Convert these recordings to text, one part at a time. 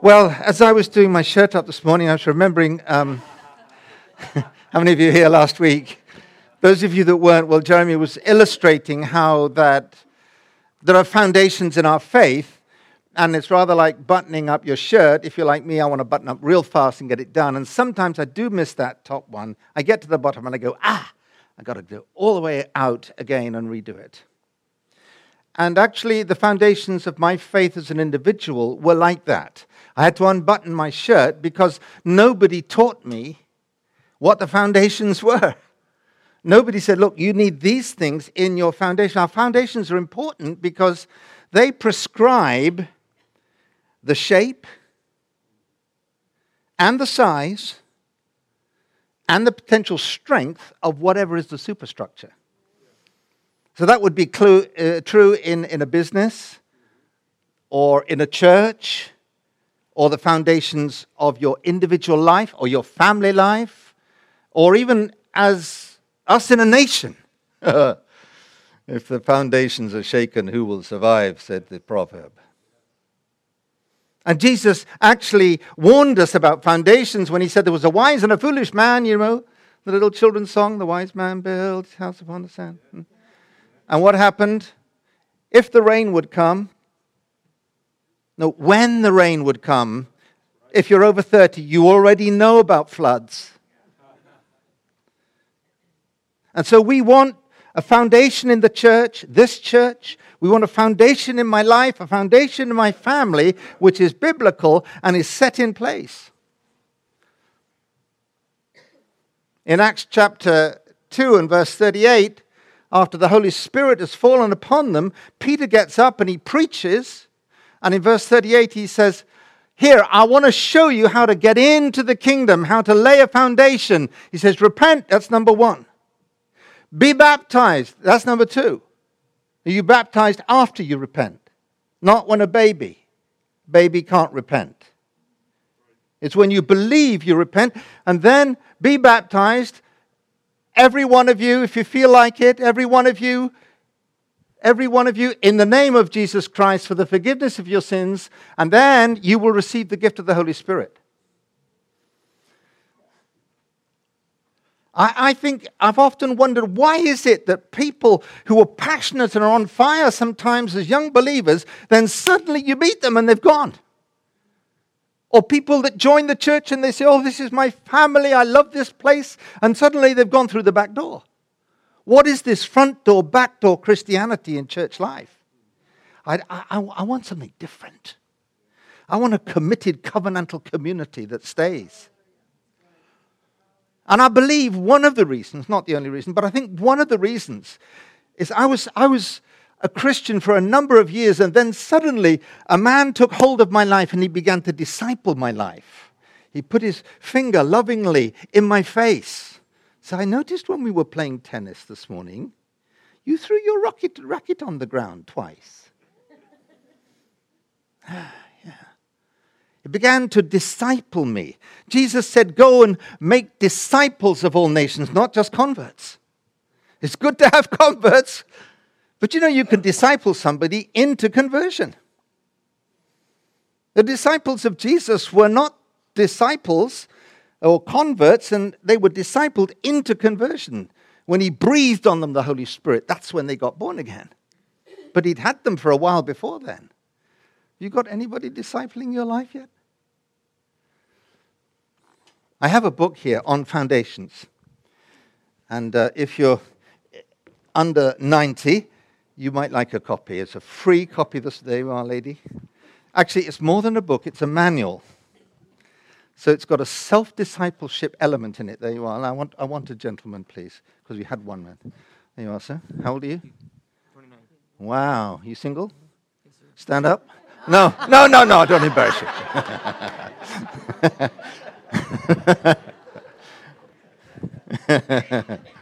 Well, as I was doing my shirt up this morning, I was remembering um, how many of you here last week? Those of you that weren't, well, Jeremy was illustrating how that there are foundations in our faith, and it's rather like buttoning up your shirt. If you're like me, I want to button up real fast and get it done. And sometimes I do miss that top one. I get to the bottom and I go, ah, I've got to go all the way out again and redo it. And actually, the foundations of my faith as an individual were like that. I had to unbutton my shirt because nobody taught me what the foundations were. Nobody said, look, you need these things in your foundation. Our foundations are important because they prescribe the shape and the size and the potential strength of whatever is the superstructure. So that would be clue, uh, true in, in a business or in a church or the foundations of your individual life or your family life or even as us in a nation. if the foundations are shaken, who will survive? said the proverb. And Jesus actually warned us about foundations when he said there was a wise and a foolish man, you know, the little children's song, The Wise Man Built House Upon the Sand. Hmm. And what happened? If the rain would come, no, when the rain would come, if you're over 30, you already know about floods. And so we want a foundation in the church, this church. We want a foundation in my life, a foundation in my family, which is biblical and is set in place. In Acts chapter 2 and verse 38, after the Holy Spirit has fallen upon them, Peter gets up and he preaches. And in verse 38, he says, Here, I want to show you how to get into the kingdom, how to lay a foundation. He says, Repent, that's number one. Be baptized, that's number two. Are you baptized after you repent? Not when a baby. Baby can't repent. It's when you believe you repent, and then be baptized Every one of you, if you feel like it, every one of you, every one of you, in the name of Jesus Christ for the forgiveness of your sins, and then you will receive the gift of the Holy Spirit. I, I, think I've often wondered why is it that people who are passionate and are on fire sometimes as young believers, then suddenly you meet them and they've gone. Or people that join the church and they say, Oh, this is my family, I love this place, and suddenly they've gone through the back door. What is this front door, back door Christianity in church life? I, I, I want something different. I want a committed covenantal community that stays. And I believe one of the reasons, not the only reason, but I think one of the reasons is I was, I was a Christian for a number of years, and then suddenly a man took hold of my life and he began to disciple my life. He put his finger lovingly in my face. So I noticed when we were playing tennis this morning, you threw your rocket, racket on the ground twice. yeah. Began to disciple me. Jesus said, Go and make disciples of all nations, not just converts. It's good to have converts, but you know, you can disciple somebody into conversion. The disciples of Jesus were not disciples or converts, and they were discipled into conversion. When he breathed on them the Holy Spirit, that's when they got born again. But he'd had them for a while before then. You got anybody discipling your life yet? I have a book here on foundations. And uh, if you're under 90, you might like a copy. It's a free copy this day, our lady. Actually, it's more than a book, it's a manual. So it's got a self discipleship element in it. There you are. And I want, I want a gentleman, please, because we had one man. There you are, sir. How old are you? 29. Wow. You single? Yes, Stand up? No, no, no, no, don't embarrass you.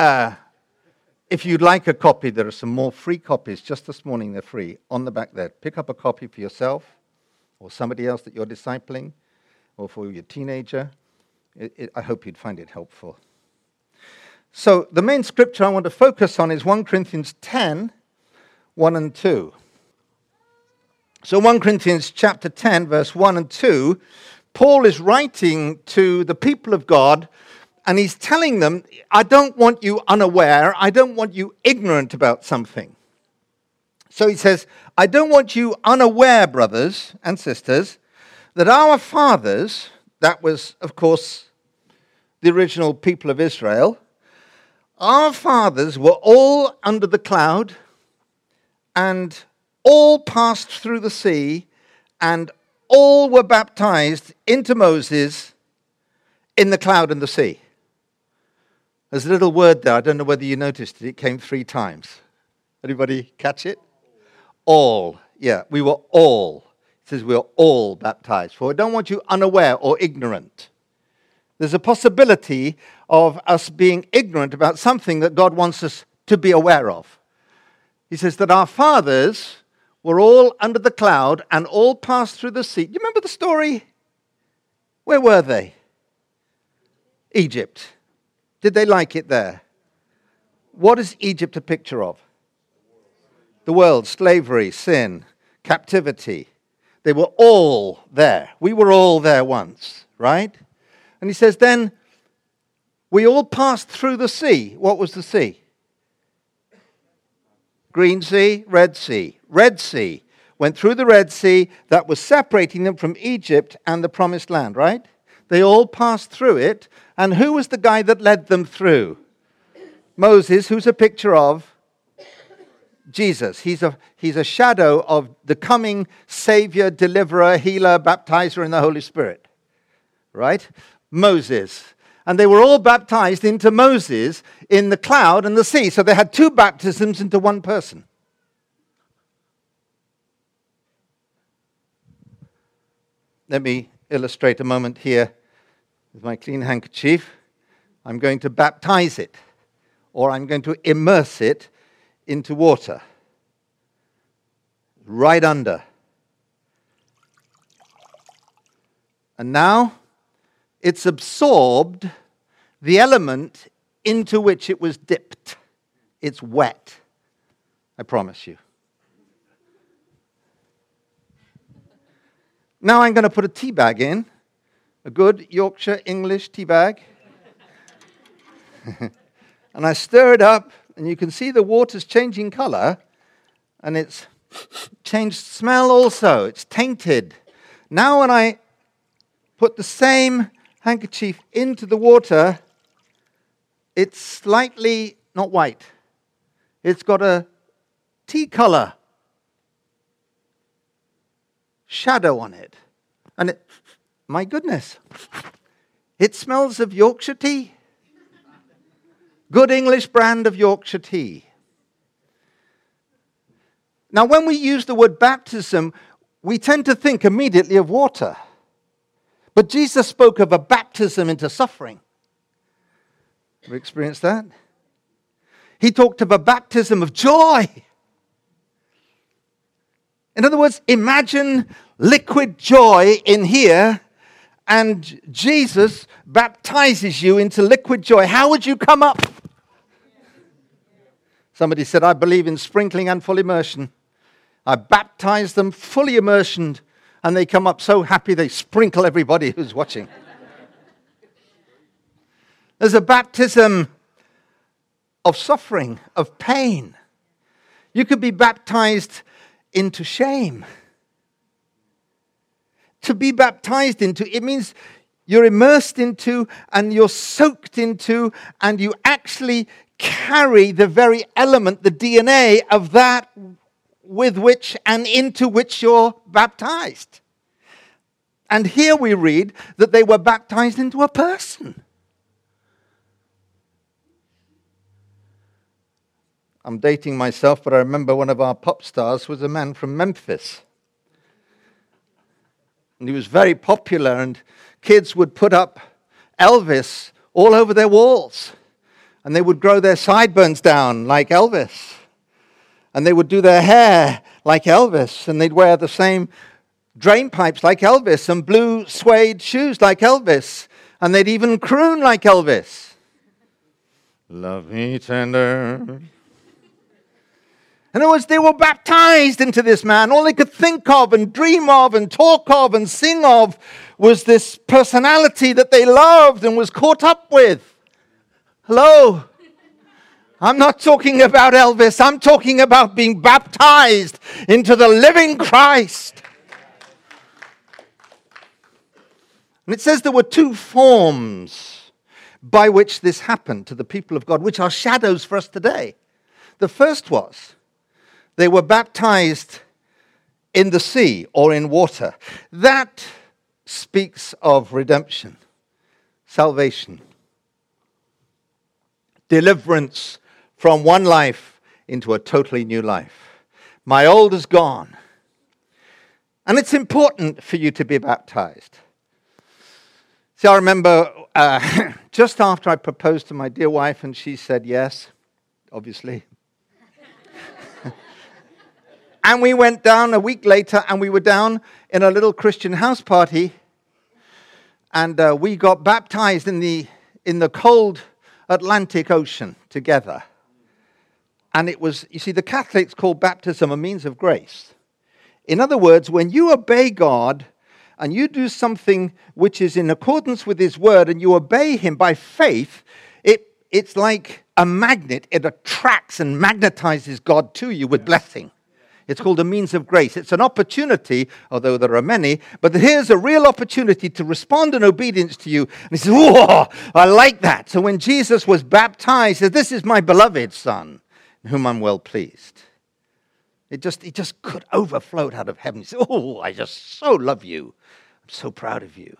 Uh, if you'd like a copy, there are some more free copies just this morning. They're free on the back there. Pick up a copy for yourself or somebody else that you're discipling or for your teenager. It, it, I hope you'd find it helpful. So, the main scripture I want to focus on is 1 Corinthians 10 1 and 2. So 1 Corinthians chapter 10 verse 1 and 2, Paul is writing to the people of God and he's telling them, I don't want you unaware, I don't want you ignorant about something. So he says, I don't want you unaware, brothers and sisters, that our fathers, that was, of course, the original people of Israel, our fathers were all under the cloud and all passed through the sea and all were baptized into Moses in the cloud and the sea. There's a little word there. I don't know whether you noticed it. It came three times. Anybody catch it? All. Yeah, we were all. It says we were all baptized. For I don't want you unaware or ignorant. There's a possibility of us being ignorant about something that God wants us to be aware of. He says that our fathers were all under the cloud and all passed through the sea. Do you remember the story? Where were they? Egypt. Did they like it there? What is Egypt a picture of? The world, slavery, sin, captivity. They were all there. We were all there once, right? And he says, then we all passed through the sea. What was the sea? Green Sea, Red Sea. Red Sea. Went through the Red Sea that was separating them from Egypt and the promised land, right? They all passed through it. And who was the guy that led them through? Moses, who's a picture of Jesus. He's a, he's a shadow of the coming Savior, deliverer, healer, baptizer in the Holy Spirit. Right? Moses. And they were all baptized into Moses in the cloud and the sea. So they had two baptisms into one person. Let me illustrate a moment here with my clean handkerchief. I'm going to baptize it, or I'm going to immerse it into water. Right under. And now it's absorbed the element into which it was dipped. It's wet, I promise you. Now I'm going to put a tea bag in, a good Yorkshire English tea bag. and I stir it up, and you can see the water's changing color, and it's changed smell also. It's tainted. Now, when I put the same handkerchief into the water, it's slightly not white. It's got a tea color shadow on it. And it, my goodness, it smells of Yorkshire tea. Good English brand of Yorkshire tea. Now, when we use the word baptism, we tend to think immediately of water. But Jesus spoke of a baptism into suffering. Have you experienced that? He talked of a baptism of joy. In other words, imagine liquid joy in here, and Jesus baptizes you into liquid joy. How would you come up? Somebody said, I believe in sprinkling and full immersion. I baptize them fully immersioned and they come up so happy they sprinkle everybody who's watching. There's a baptism of suffering, of pain. You could be baptized into shame. To be baptized into, it means you're immersed into and you're soaked into, and you actually carry the very element, the DNA of that with which and into which you're baptized. And here we read that they were baptized into a person. I'm dating myself, but I remember one of our pop stars was a man from Memphis. And he was very popular, and kids would put up Elvis all over their walls. And they would grow their sideburns down like Elvis and they would do their hair like Elvis, and they'd wear the same drain pipes like Elvis, and blue suede shoes like Elvis, and they'd even croon like Elvis. Love me tender. In other words, they were baptized into this man. All they could think of and dream of and talk of and sing of was this personality that they loved and was caught up with. Hello? I'm not talking about Elvis. I'm talking about being baptized into the living Christ. And it says there were two forms by which this happened to the people of God, which are shadows for us today. The first was they were baptized in the sea or in water. That speaks of redemption, salvation, deliverance from one life into a totally new life. My old is gone. And it's important for you to be baptized. See, I remember uh, just after I proposed to my dear wife, and she said yes, obviously. And we went down a week later and we were down in a little Christian house party. And uh, we got baptized in the, in the cold Atlantic Ocean together. And it was, you see, the Catholics call baptism a means of grace. In other words, when you obey God and you do something which is in accordance with His word and you obey Him by faith, it, it's like a magnet. It attracts and magnetizes God to you with blessing. It's called a means of grace. It's an opportunity, although there are many, but here's a real opportunity to respond in obedience to you. And he says, Whoa, I like that. So when Jesus was baptized, he said, This is my beloved Son, in whom I'm well pleased. It just, it just could overflow out of heaven. He said, Oh, I just so love you. I'm so proud of you.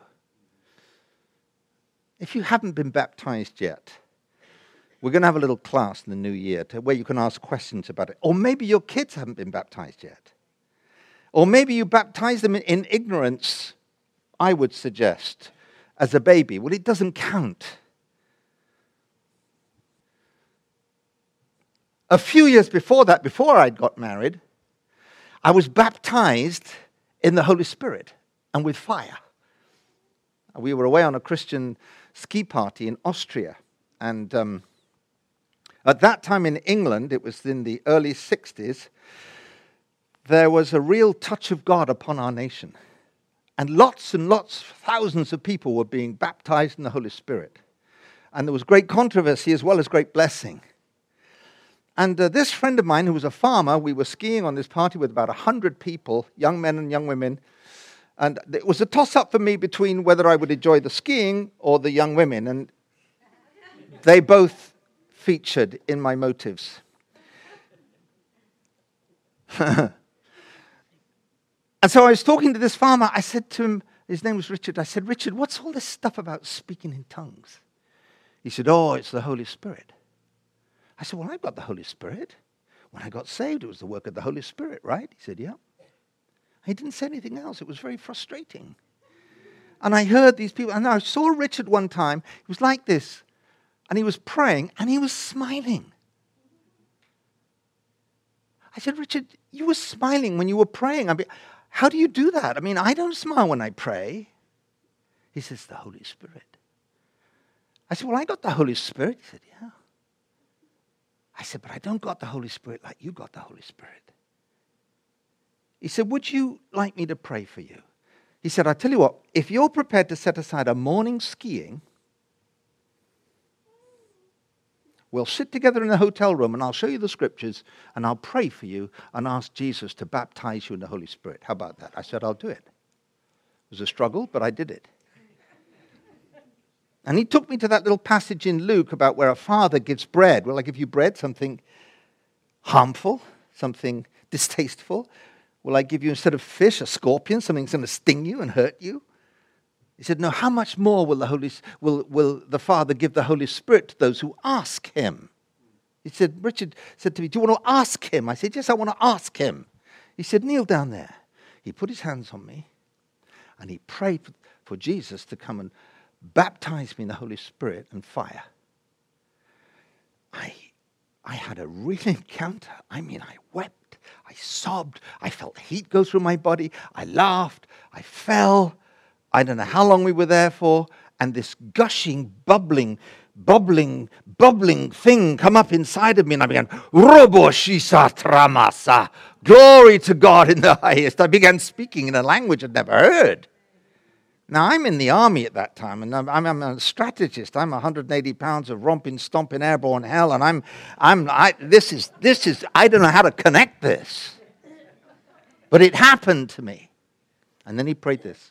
If you haven't been baptized yet, we're going to have a little class in the new year to, where you can ask questions about it. Or maybe your kids haven't been baptized yet. Or maybe you baptize them in, in ignorance, I would suggest, as a baby. Well, it doesn't count. A few years before that, before I'd got married, I was baptized in the Holy Spirit and with fire. We were away on a Christian ski party in Austria, and um, at that time in England, it was in the early 60s, there was a real touch of God upon our nation. And lots and lots, thousands of people were being baptized in the Holy Spirit. And there was great controversy as well as great blessing. And uh, this friend of mine, who was a farmer, we were skiing on this party with about 100 people, young men and young women. And it was a toss up for me between whether I would enjoy the skiing or the young women. And they both featured in my motives. and so I was talking to this farmer. I said to him, his name was Richard. I said, Richard, what's all this stuff about speaking in tongues? He said, Oh, it's the Holy Spirit. I said, Well, I've got the Holy Spirit. When I got saved, it was the work of the Holy Spirit, right? He said, Yeah. He didn't say anything else. It was very frustrating. And I heard these people, and I saw Richard one time. He was like this and he was praying and he was smiling. I said, Richard, you were smiling when you were praying. I mean, how do you do that? I mean, I don't smile when I pray. He says, the Holy Spirit. I said, Well, I got the Holy Spirit. He said, Yeah. I said, But I don't got the Holy Spirit like you got the Holy Spirit. He said, Would you like me to pray for you? He said, I tell you what, if you're prepared to set aside a morning skiing We'll sit together in the hotel room and I'll show you the scriptures and I'll pray for you and ask Jesus to baptize you in the Holy Spirit. How about that? I said, I'll do it. It was a struggle, but I did it. And he took me to that little passage in Luke about where a father gives bread. Will I give you bread? Something harmful, something distasteful? Will I give you, instead of fish, a scorpion, something that's going to sting you and hurt you? He said, No, how much more will the, Holy, will, will the Father give the Holy Spirit to those who ask him? He said, Richard said to me, Do you want to ask him? I said, Yes, I want to ask him. He said, Kneel down there. He put his hands on me and he prayed for Jesus to come and baptize me in the Holy Spirit and fire. I, I had a real encounter. I mean, I wept, I sobbed, I felt heat go through my body, I laughed, I fell. I don't know how long we were there for, and this gushing, bubbling, bubbling, bubbling thing come up inside of me, and I began, Roboshisa Tramasa. Glory to God in the highest. I began speaking in a language I'd never heard. Now, I'm in the army at that time, and I'm, I'm, a strategist. I'm 180 pounds of romping, stomping, airborne hell, and I'm, I'm, I, this is, this is, I don't know how to connect this. But it happened to me. And then he prayed this.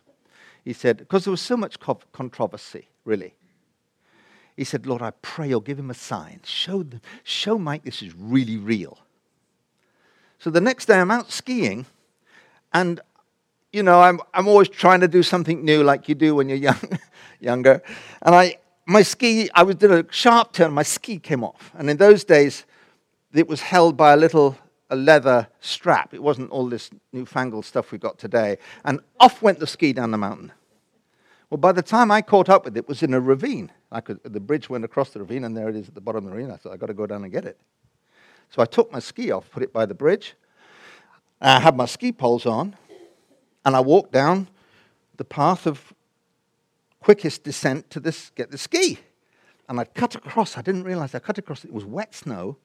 He said, because there was so much controversy, really. He said, Lord, I pray you'll give him a sign. Show, them, show Mike this is really real. So the next day I'm out skiing, and you know, I'm, I'm always trying to do something new like you do when you're young, younger. And I, my ski, I was did a sharp turn, my ski came off. And in those days, it was held by a little a leather strap. It wasn't all this newfangled stuff we've got today. And off went the ski down the mountain. Well, by the time I caught up with it, it was in a ravine. I could, the bridge went across the ravine, and there it is at the bottom of the ravine. I thought, I've got to go down and get it. So I took my ski off, put it by the bridge. I had my ski poles on, and I walked down the path of quickest descent to this, get the ski. And I cut across, I didn't realize I cut across, it was wet snow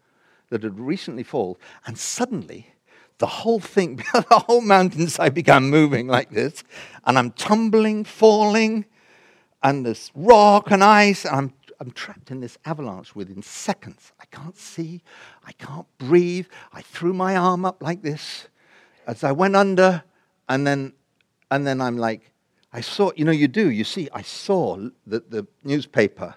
that had recently fallen. And suddenly, the whole thing, the whole mountainside began moving like this. And I'm tumbling, falling, and there's rock and ice. And I'm, I'm trapped in this avalanche within seconds. I can't see, I can't breathe. I threw my arm up like this. As I went under, and then, and then I'm like, I saw, you know, you do, you see, I saw the, the newspaper,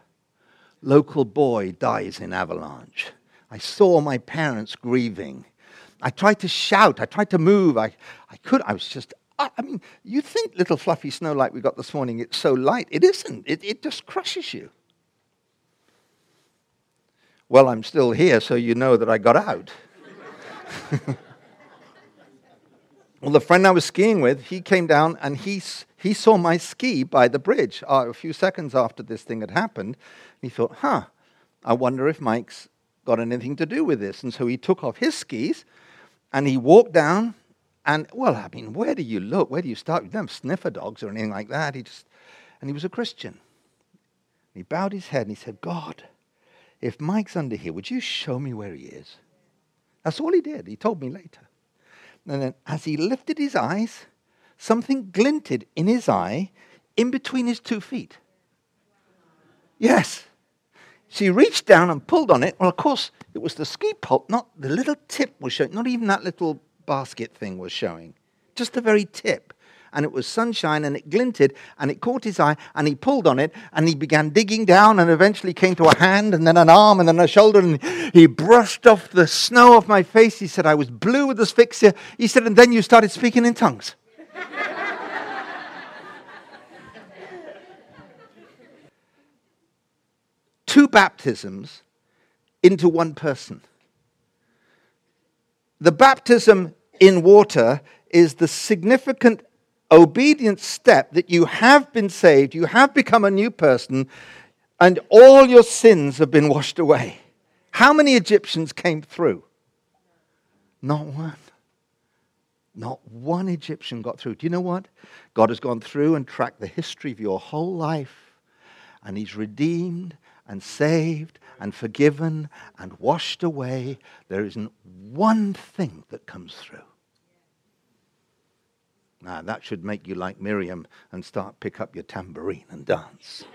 local boy dies in avalanche. I saw my parents grieving. I tried to shout, I tried to move, I, I could, I was just, I, mean, you think little fluffy snow like we got this morning, it's so light. It isn't, it, it just crushes you. Well, I'm still here, so you know that I got out. Well, the friend I was skiing with, he came down and he, he saw my ski by the bridge uh, a few seconds after this thing had happened. And He thought, huh, I wonder if Mike's got anything to do with this. And so he took off his skis and he walked down. And, well, I mean, where do you look? Where do you start? You don't sniffer dogs or anything like that. He just, and he was a Christian. He bowed his head and he said, God, if Mike's under here, would you show me where he is? That's all he did. He told me later. And then as he lifted his eyes, something glinted in his eye in between his two feet. Yes. She reached down and pulled on it. Well, of course, it was the ski pole, not the little tip was showing, not even that little basket thing was showing, just the very tip and it was sunshine and it glinted and it caught his eye and he pulled on it and he began digging down and eventually came to a hand and then an arm and then a shoulder and he brushed off the snow off my face. He said, I was blue with asphyxia. He said, and then you started speaking in tongues. Two baptisms into one person. The baptism in water is the significant obedient step that you have been saved, you have become a new person, and all your sins have been washed away. How many Egyptians came through? Not one. Not one Egyptian got through. Do you know what? God has gone through and tracked the history of your whole life, and He's redeemed and saved and forgiven and washed away. There isn't one thing that comes through. Now, that should make you like Miriam and start pick up your tambourine and dance.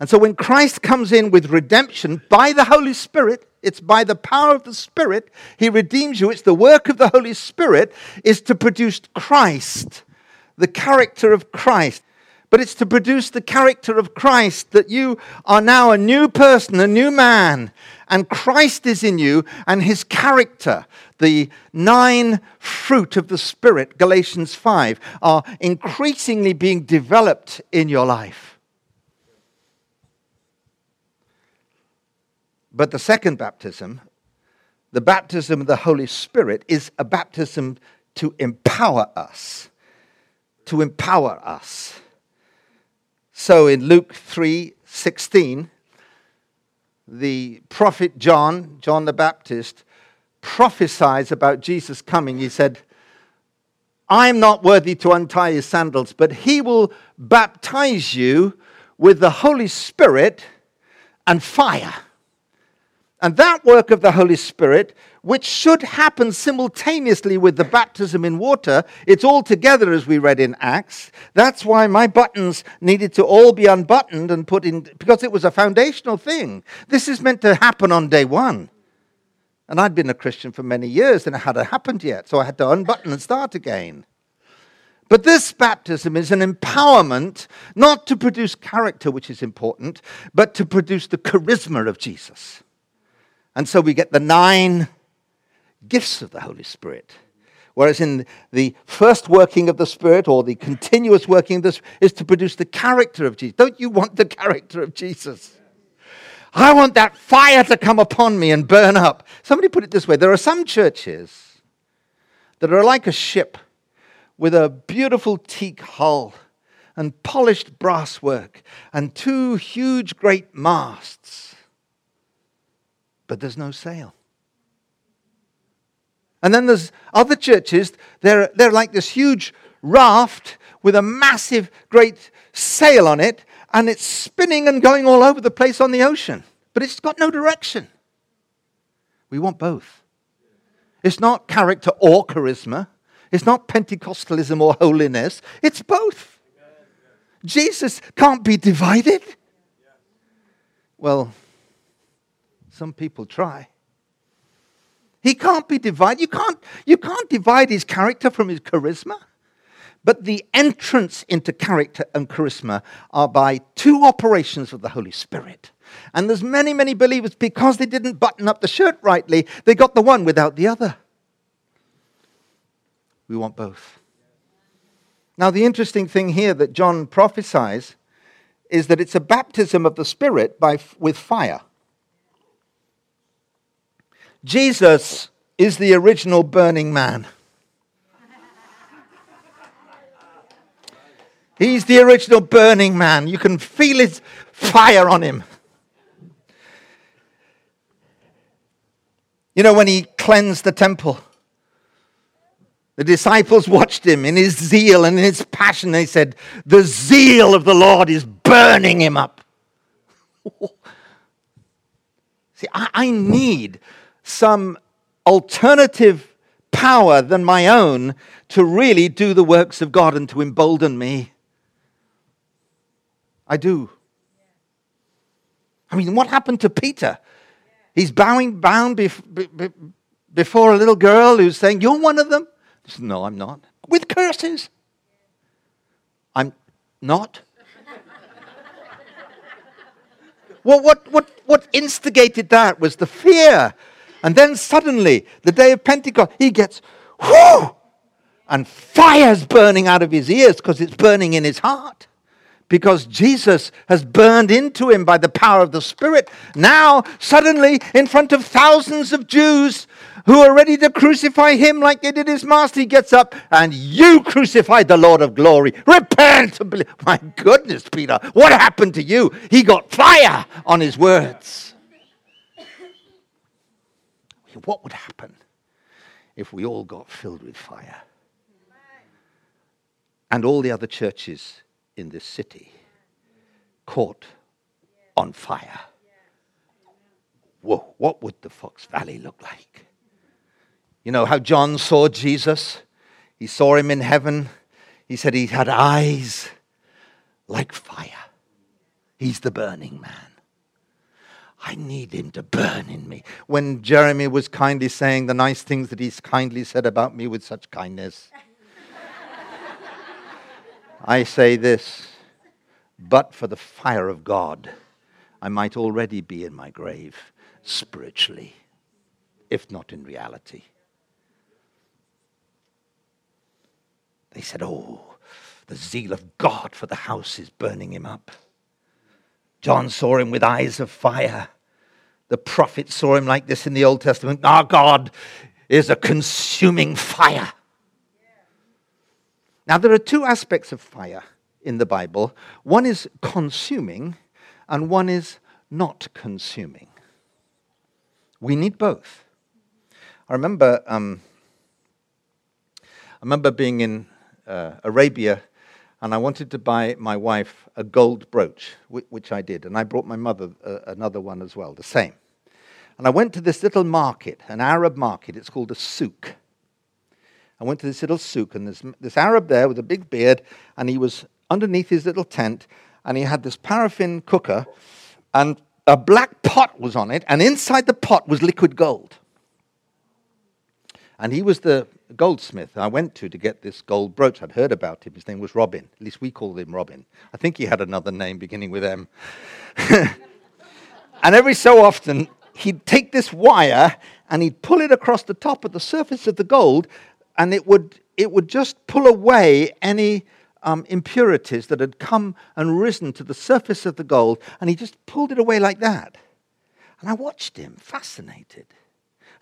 and so when Christ comes in with redemption by the Holy Spirit, it's by the power of the Spirit, he redeems you. It's the work of the Holy Spirit is to produce Christ, the character of Christ but it's to produce the character of Christ that you are now a new person, a new man, and Christ is in you, and his character, the nine fruit of the Spirit, Galatians 5, are increasingly being developed in your life. But the second baptism, the baptism of the Holy Spirit, is a baptism to empower us. To empower us. So in Luke 3 16, the prophet John, John the Baptist, prophesies about Jesus coming. He said, I'm not worthy to untie his sandals, but he will baptize you with the Holy Spirit and fire. And that work of the Holy Spirit, which should happen simultaneously with the baptism in water, it's all together as we read in Acts. That's why my buttons needed to all be unbuttoned and put in, because it was a foundational thing. This is meant to happen on day one. And I'd been a Christian for many years and it hadn't happened yet, so I had to unbutton and start again. But this baptism is an empowerment not to produce character, which is important, but to produce the charisma of Jesus. And so we get the nine gifts of the Holy Spirit. Whereas in the first working of the Spirit or the continuous working of this is to produce the character of Jesus. Don't you want the character of Jesus? I want that fire to come upon me and burn up. Somebody put it this way there are some churches that are like a ship with a beautiful teak hull and polished brasswork and two huge great masts, but there's no sail. And then there's other churches, they're, they're like this huge raft with a massive, great sail on it, and it's spinning and going all over the place on the ocean, but it's got no direction. We want both. It's not character or charisma. It's not Pentecostalism or holiness. It's both. Jesus can't be divided. Well, some people try. He can't be divided. You can't, you can't divide his character from his charisma. But the entrance into character and charisma are by two operations of the Holy Spirit. And there's many, many believers, because they didn't button up the shirt rightly, they got the one without the other. We want both. Now, the interesting thing here that John prophesies is that it's a baptism of the Spirit by, with fire. Jesus is the original burning man. He's the original burning man. You can feel his fire on him. You know, when he cleansed the temple, the disciples watched him in his zeal and in his passion. They said, The zeal of the Lord is burning him up. See, I, I need some alternative power than my own to really do the works of God and to embolden me. I do. I mean, what happened to Peter? He's bowing bef- before a little girl who's saying, You're one of them? Said, no, I'm not. With curses. I'm not. well, what, what, what instigated that was the fear and then suddenly, the day of Pentecost, he gets, whoo! And fire's burning out of his ears because it's burning in his heart. Because Jesus has burned into him by the power of the Spirit. Now, suddenly, in front of thousands of Jews who are ready to crucify him like they did his master, he gets up and you crucified the Lord of glory. Repent. My goodness, Peter, what happened to you? He got fire on his words. What would happen if we all got filled with fire? And all the other churches in this city caught on fire. Whoa, what would the Fox Valley look like? You know how John saw Jesus? He saw him in heaven. He said he had eyes like fire. He's the burning man. I need him to burn in me. When Jeremy was kindly saying the nice things that he's kindly said about me with such kindness, I say this, but for the fire of God, I might already be in my grave spiritually, if not in reality. They said, Oh, the zeal of God for the house is burning him up. John saw him with eyes of fire. The prophets saw him like this in the Old Testament. Our God is a consuming fire. Now, there are two aspects of fire in the Bible one is consuming, and one is not consuming. We need both. I remember um, I remember being in uh, Arabia and I wanted to buy my wife a gold brooch, which I did. And I brought my mother uh, another one as well, the same. And I went to this little market, an Arab market. It's called a souk. I went to this little souk, and there's this Arab there with a big beard, and he was underneath his little tent, and he had this paraffin cooker, and a black pot was on it, and inside the pot was liquid gold. And he was the goldsmith I went to to get this gold brooch. I'd heard about him. His name was Robin. At least we called him Robin. I think he had another name beginning with M. and every so often, he'd take this wire and he'd pull it across the top of the surface of the gold, and it would, it would just pull away any um, impurities that had come and risen to the surface of the gold, and he just pulled it away like that. And I watched him, fascinated.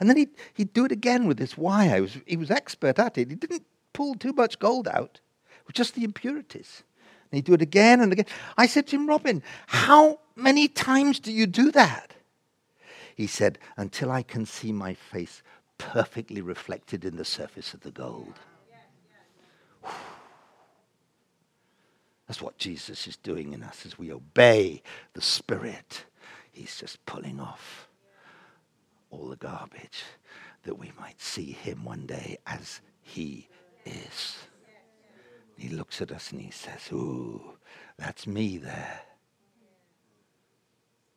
And then he'd, he'd do it again with this wire. He was, he was expert at it. He didn't pull too much gold out, it was just the impurities. And he'd do it again and again. I said to him, Robin, how many times do you do that? He said, until I can see my face perfectly reflected in the surface of the gold. That's what Jesus is doing in us as we obey the Spirit. He's just pulling off all the garbage that we might see him one day as he is. He looks at us and he says, Ooh, that's me there.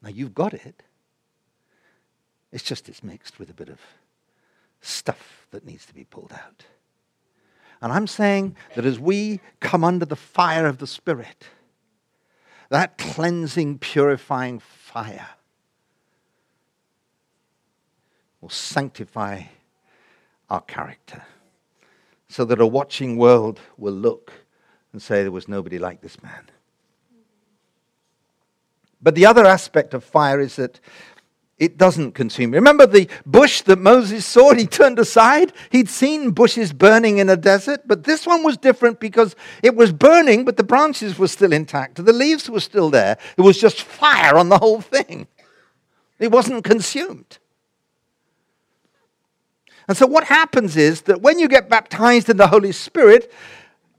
Now you've got it. It's just it's mixed with a bit of stuff that needs to be pulled out. And I'm saying that as we come under the fire of the Spirit, that cleansing, purifying fire will sanctify our character so that a watching world will look and say there was nobody like this man. But the other aspect of fire is that it doesn't consume. Remember the bush that Moses saw? He turned aside. He'd seen bushes burning in a desert, but this one was different because it was burning, but the branches were still intact. The leaves were still there. It was just fire on the whole thing. It wasn't consumed. And so, what happens is that when you get baptized in the Holy Spirit,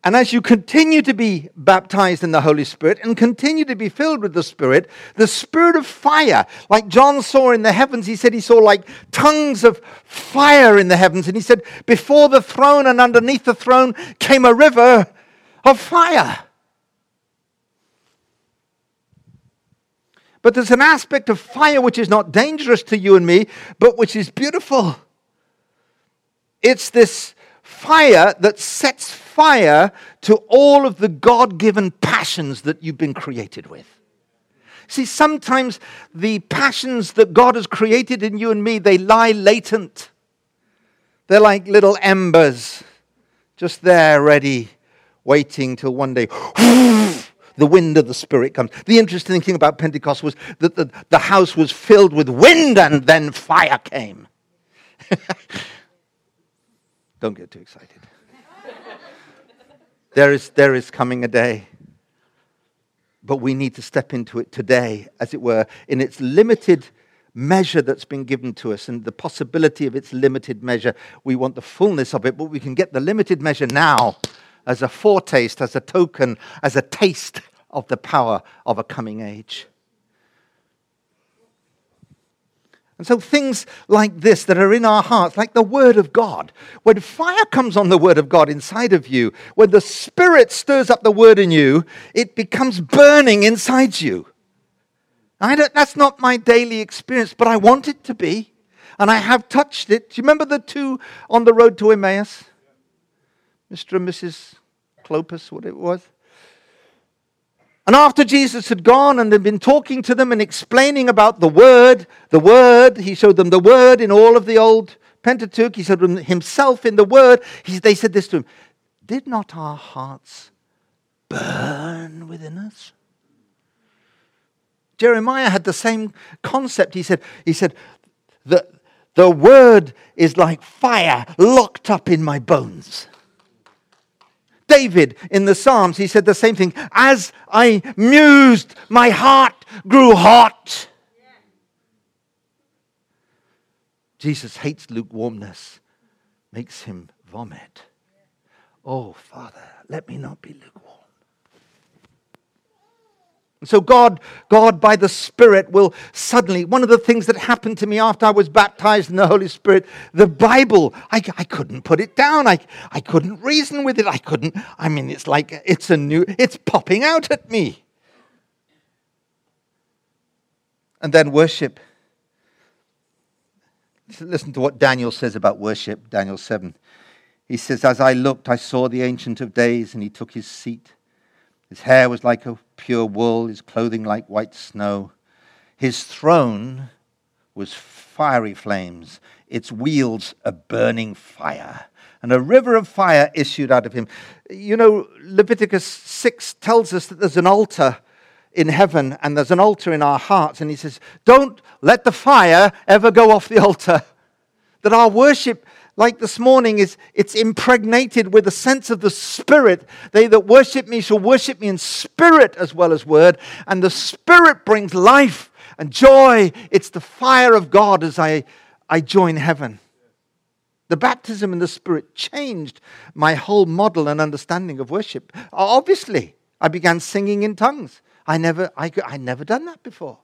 and as you continue to be baptized in the Holy Spirit and continue to be filled with the Spirit, the Spirit of fire, like John saw in the heavens, he said he saw like tongues of fire in the heavens. And he said, before the throne and underneath the throne came a river of fire. But there's an aspect of fire which is not dangerous to you and me, but which is beautiful. It's this fire that sets fire to all of the God given passions that you've been created with. See, sometimes the passions that God has created in you and me, they lie latent. They're like little embers, just there, ready, waiting till one day the wind of the Spirit comes. The interesting thing about Pentecost was that the, the house was filled with wind and then fire came. Don't get too excited. there, is, there is coming a day. But we need to step into it today, as it were, in its limited measure that's been given to us and the possibility of its limited measure. We want the fullness of it, but we can get the limited measure now as a foretaste, as a token, as a taste of the power of a coming age. And so things like this that are in our hearts, like the Word of God, when fire comes on the Word of God inside of you, when the Spirit stirs up the Word in you, it becomes burning inside you. that's not my daily experience, but I want it to be. And I have touched it. Do you remember the two on the road to Emmaus? Mr. and Mrs. Clopas, what it was? And after Jesus had gone and had been talking to them and explaining about the Word, the Word, he showed them the Word in all of the old Pentateuch, he showed them himself in the Word. He, they said this to him Did not our hearts burn within us? Jeremiah had the same concept. He said, he said the, the Word is like fire locked up in my bones. David in the Psalms, he said the same thing. As I mused, my heart grew hot. Jesus hates lukewarmness, makes him vomit. Oh, Father, let me not be lukewarm. So God, God by the Spirit will suddenly, one of the things that happened to me after I was baptized in the Holy Spirit, the Bible, I, I couldn't put it down. I, I couldn't reason with it. I couldn't, I mean, it's like, it's a new, it's popping out at me. And then worship. Listen to what Daniel says about worship, Daniel 7. He says, As I looked, I saw the Ancient of Days, and he took his seat. His hair was like a pure wool, his clothing like white snow. His throne was fiery flames, its wheels a burning fire, and a river of fire issued out of him. You know, Leviticus 6 tells us that there's an altar in heaven and there's an altar in our hearts, and he says, Don't let the fire ever go off the altar. That our worship like this morning is it's impregnated with a sense of the spirit. They that worship me shall worship me in spirit as well as word and the spirit brings life and joy. It's the fire of god as i i join heaven. The baptism in the spirit changed my whole model and understanding of worship. Obviously i began singing in tongues. I never i, I never done that before.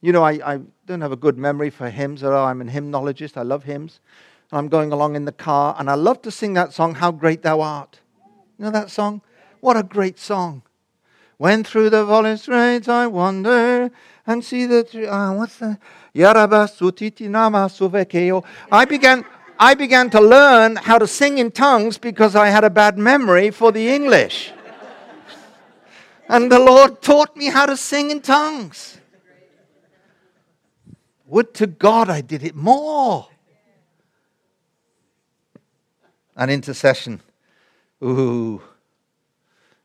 You know, I, I don't have a good memory for hymns, or I'm a hymnologist. I love hymns. I'm going along in the car, and I love to sing that song, How Great Thou Art. You know that song? What a great song. When through the valley straits I wander and see the tree. Uh, what's Sutiti Nama Suvekeo? I began, I began to learn how to sing in tongues because I had a bad memory for the English. and the Lord taught me how to sing in tongues. Would to God I did it more. And intercession. Ooh.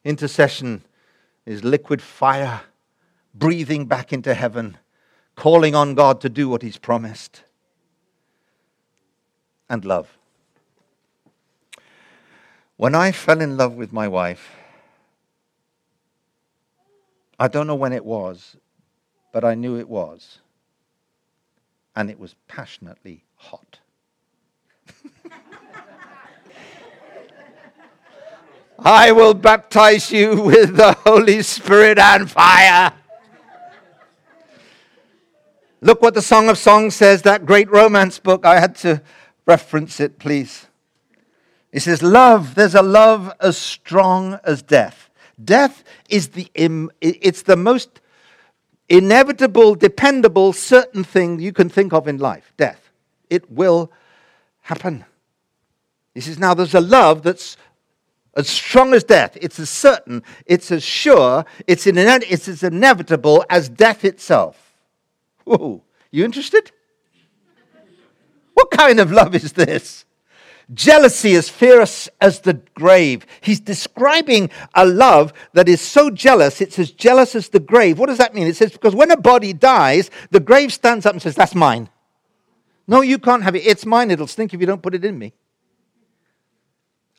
Intercession is liquid fire breathing back into heaven, calling on God to do what He's promised. And love. When I fell in love with my wife, I don't know when it was, but I knew it was. And it was passionately hot. I will baptize you with the Holy Spirit and fire. Look what the Song of Songs says, that great romance book. I had to reference it, please. It says, Love, there's a love as strong as death. Death is the, Im- it's the most inevitable, dependable, certain thing you can think of in life death. It will happen. He says, Now there's a love that's as strong as death. It's as certain, it's as sure, it's, in, it's as inevitable as death itself. Whoa, you interested? What kind of love is this? Jealousy as fierce as the grave. He's describing a love that is so jealous, it's as jealous as the grave. What does that mean? It says, because when a body dies, the grave stands up and says, That's mine. No, you can't have it. It's mine. It'll stink if you don't put it in me.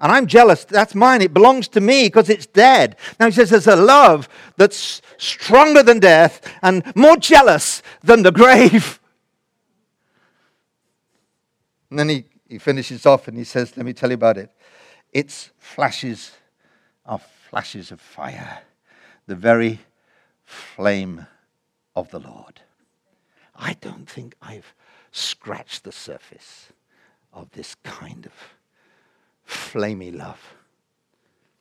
And I'm jealous. That's mine. It belongs to me because it's dead. Now he says there's a love that's stronger than death and more jealous than the grave. And then he, he finishes off and he says, Let me tell you about it. Its flashes are flashes of fire, the very flame of the Lord. I don't think I've scratched the surface of this kind of flamey love.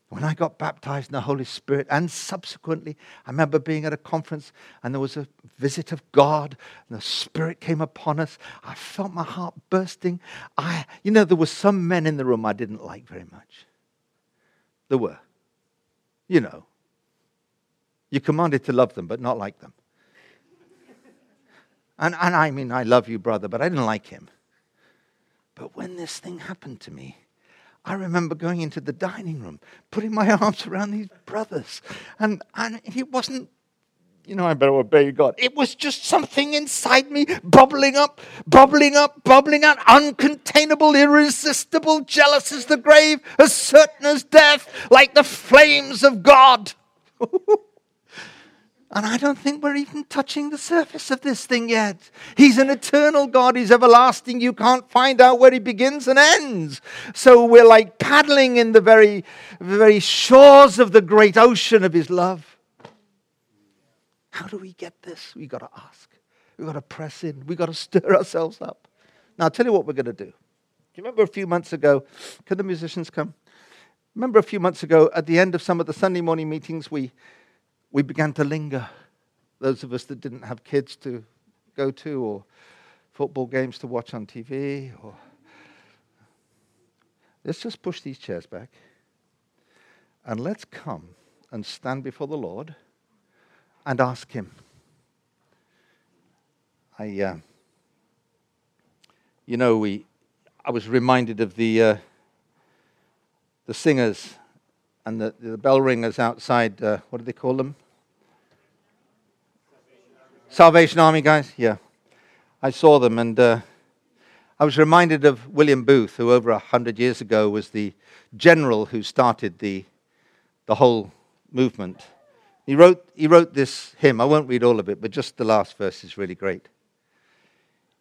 When I got baptized in the Holy Spirit, and subsequently, I remember being at a conference and there was a visit of God, and the Spirit came upon us. I felt my heart bursting. I, you know, there were some men in the room I didn't like very much. There were. You know, you're commanded to love them, but not like them. And, and I mean, I love you, brother, but I didn't like him. But when this thing happened to me, I remember going into the dining room, putting my arms around these brothers, and, and it wasn't, you know, I better obey God. It was just something inside me bubbling up, bubbling up, bubbling out, uncontainable, irresistible, jealous as the grave, as certain as death, like the flames of God. And I don't think we're even touching the surface of this thing yet. He's an eternal God. He's everlasting. You can't find out where he begins and ends. So we're like paddling in the very, very shores of the great ocean of his love. How do we get this? We've got to ask. We've got to press in. We've got to stir ourselves up. Now, I'll tell you what we're going to do. Do you remember a few months ago? Can the musicians come? Remember a few months ago, at the end of some of the Sunday morning meetings, we we began to linger. Those of us that didn't have kids to go to or football games to watch on TV or let's just push these chairs back and let's come and stand before the Lord and ask him. I uh, you know we I was reminded of the uh, the singers and the, the bell ringers outside, uh, what do they call them? Salvation Army guys? Yeah. I saw them and uh, I was reminded of William Booth, who over a hundred years ago was the general who started the, the whole movement. He wrote, he wrote this hymn. I won't read all of it, but just the last verse is really great.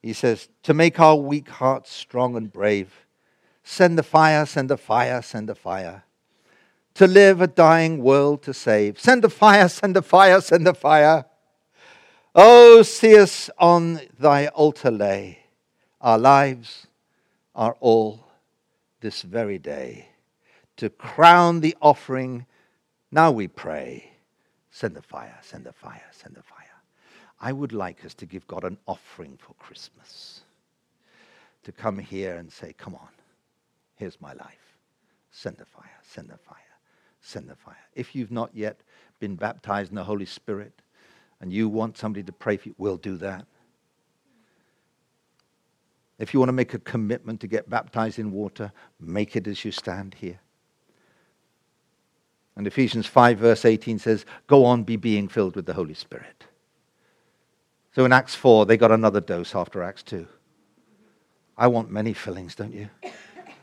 He says, To make our weak hearts strong and brave, send the fire, send the fire, send the fire to live a dying world to save. Send the fire, send the fire, send the fire. Oh, see us on thy altar lay. Our lives are all this very day. To crown the offering, now we pray. Send the fire, send the fire, send the fire. I would like us to give God an offering for Christmas. To come here and say, Come on, here's my life. Send the fire, send the fire send the fire. If you've not yet been baptized in the Holy Spirit and you want somebody to pray for you, we'll do that. If you want to make a commitment to get baptized in water, make it as you stand here. And Ephesians 5, verse 18 says, Go on, be being filled with the Holy Spirit. So in Acts 4, they got another dose after Acts 2. I want many fillings, don't you?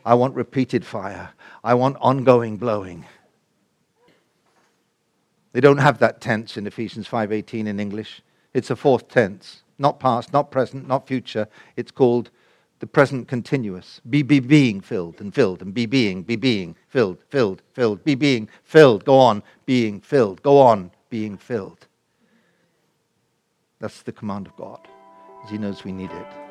I want repeated fire. I want ongoing blowing. They don't have that tense in Ephesians 5:18 in English. It's a fourth tense, not past, not present, not future. It's called the present continuous. Be, be being filled and filled and be being, be being filled, filled, filled, be being filled. Go on, being filled. Go on, being filled. That's the command of God, as He knows we need it.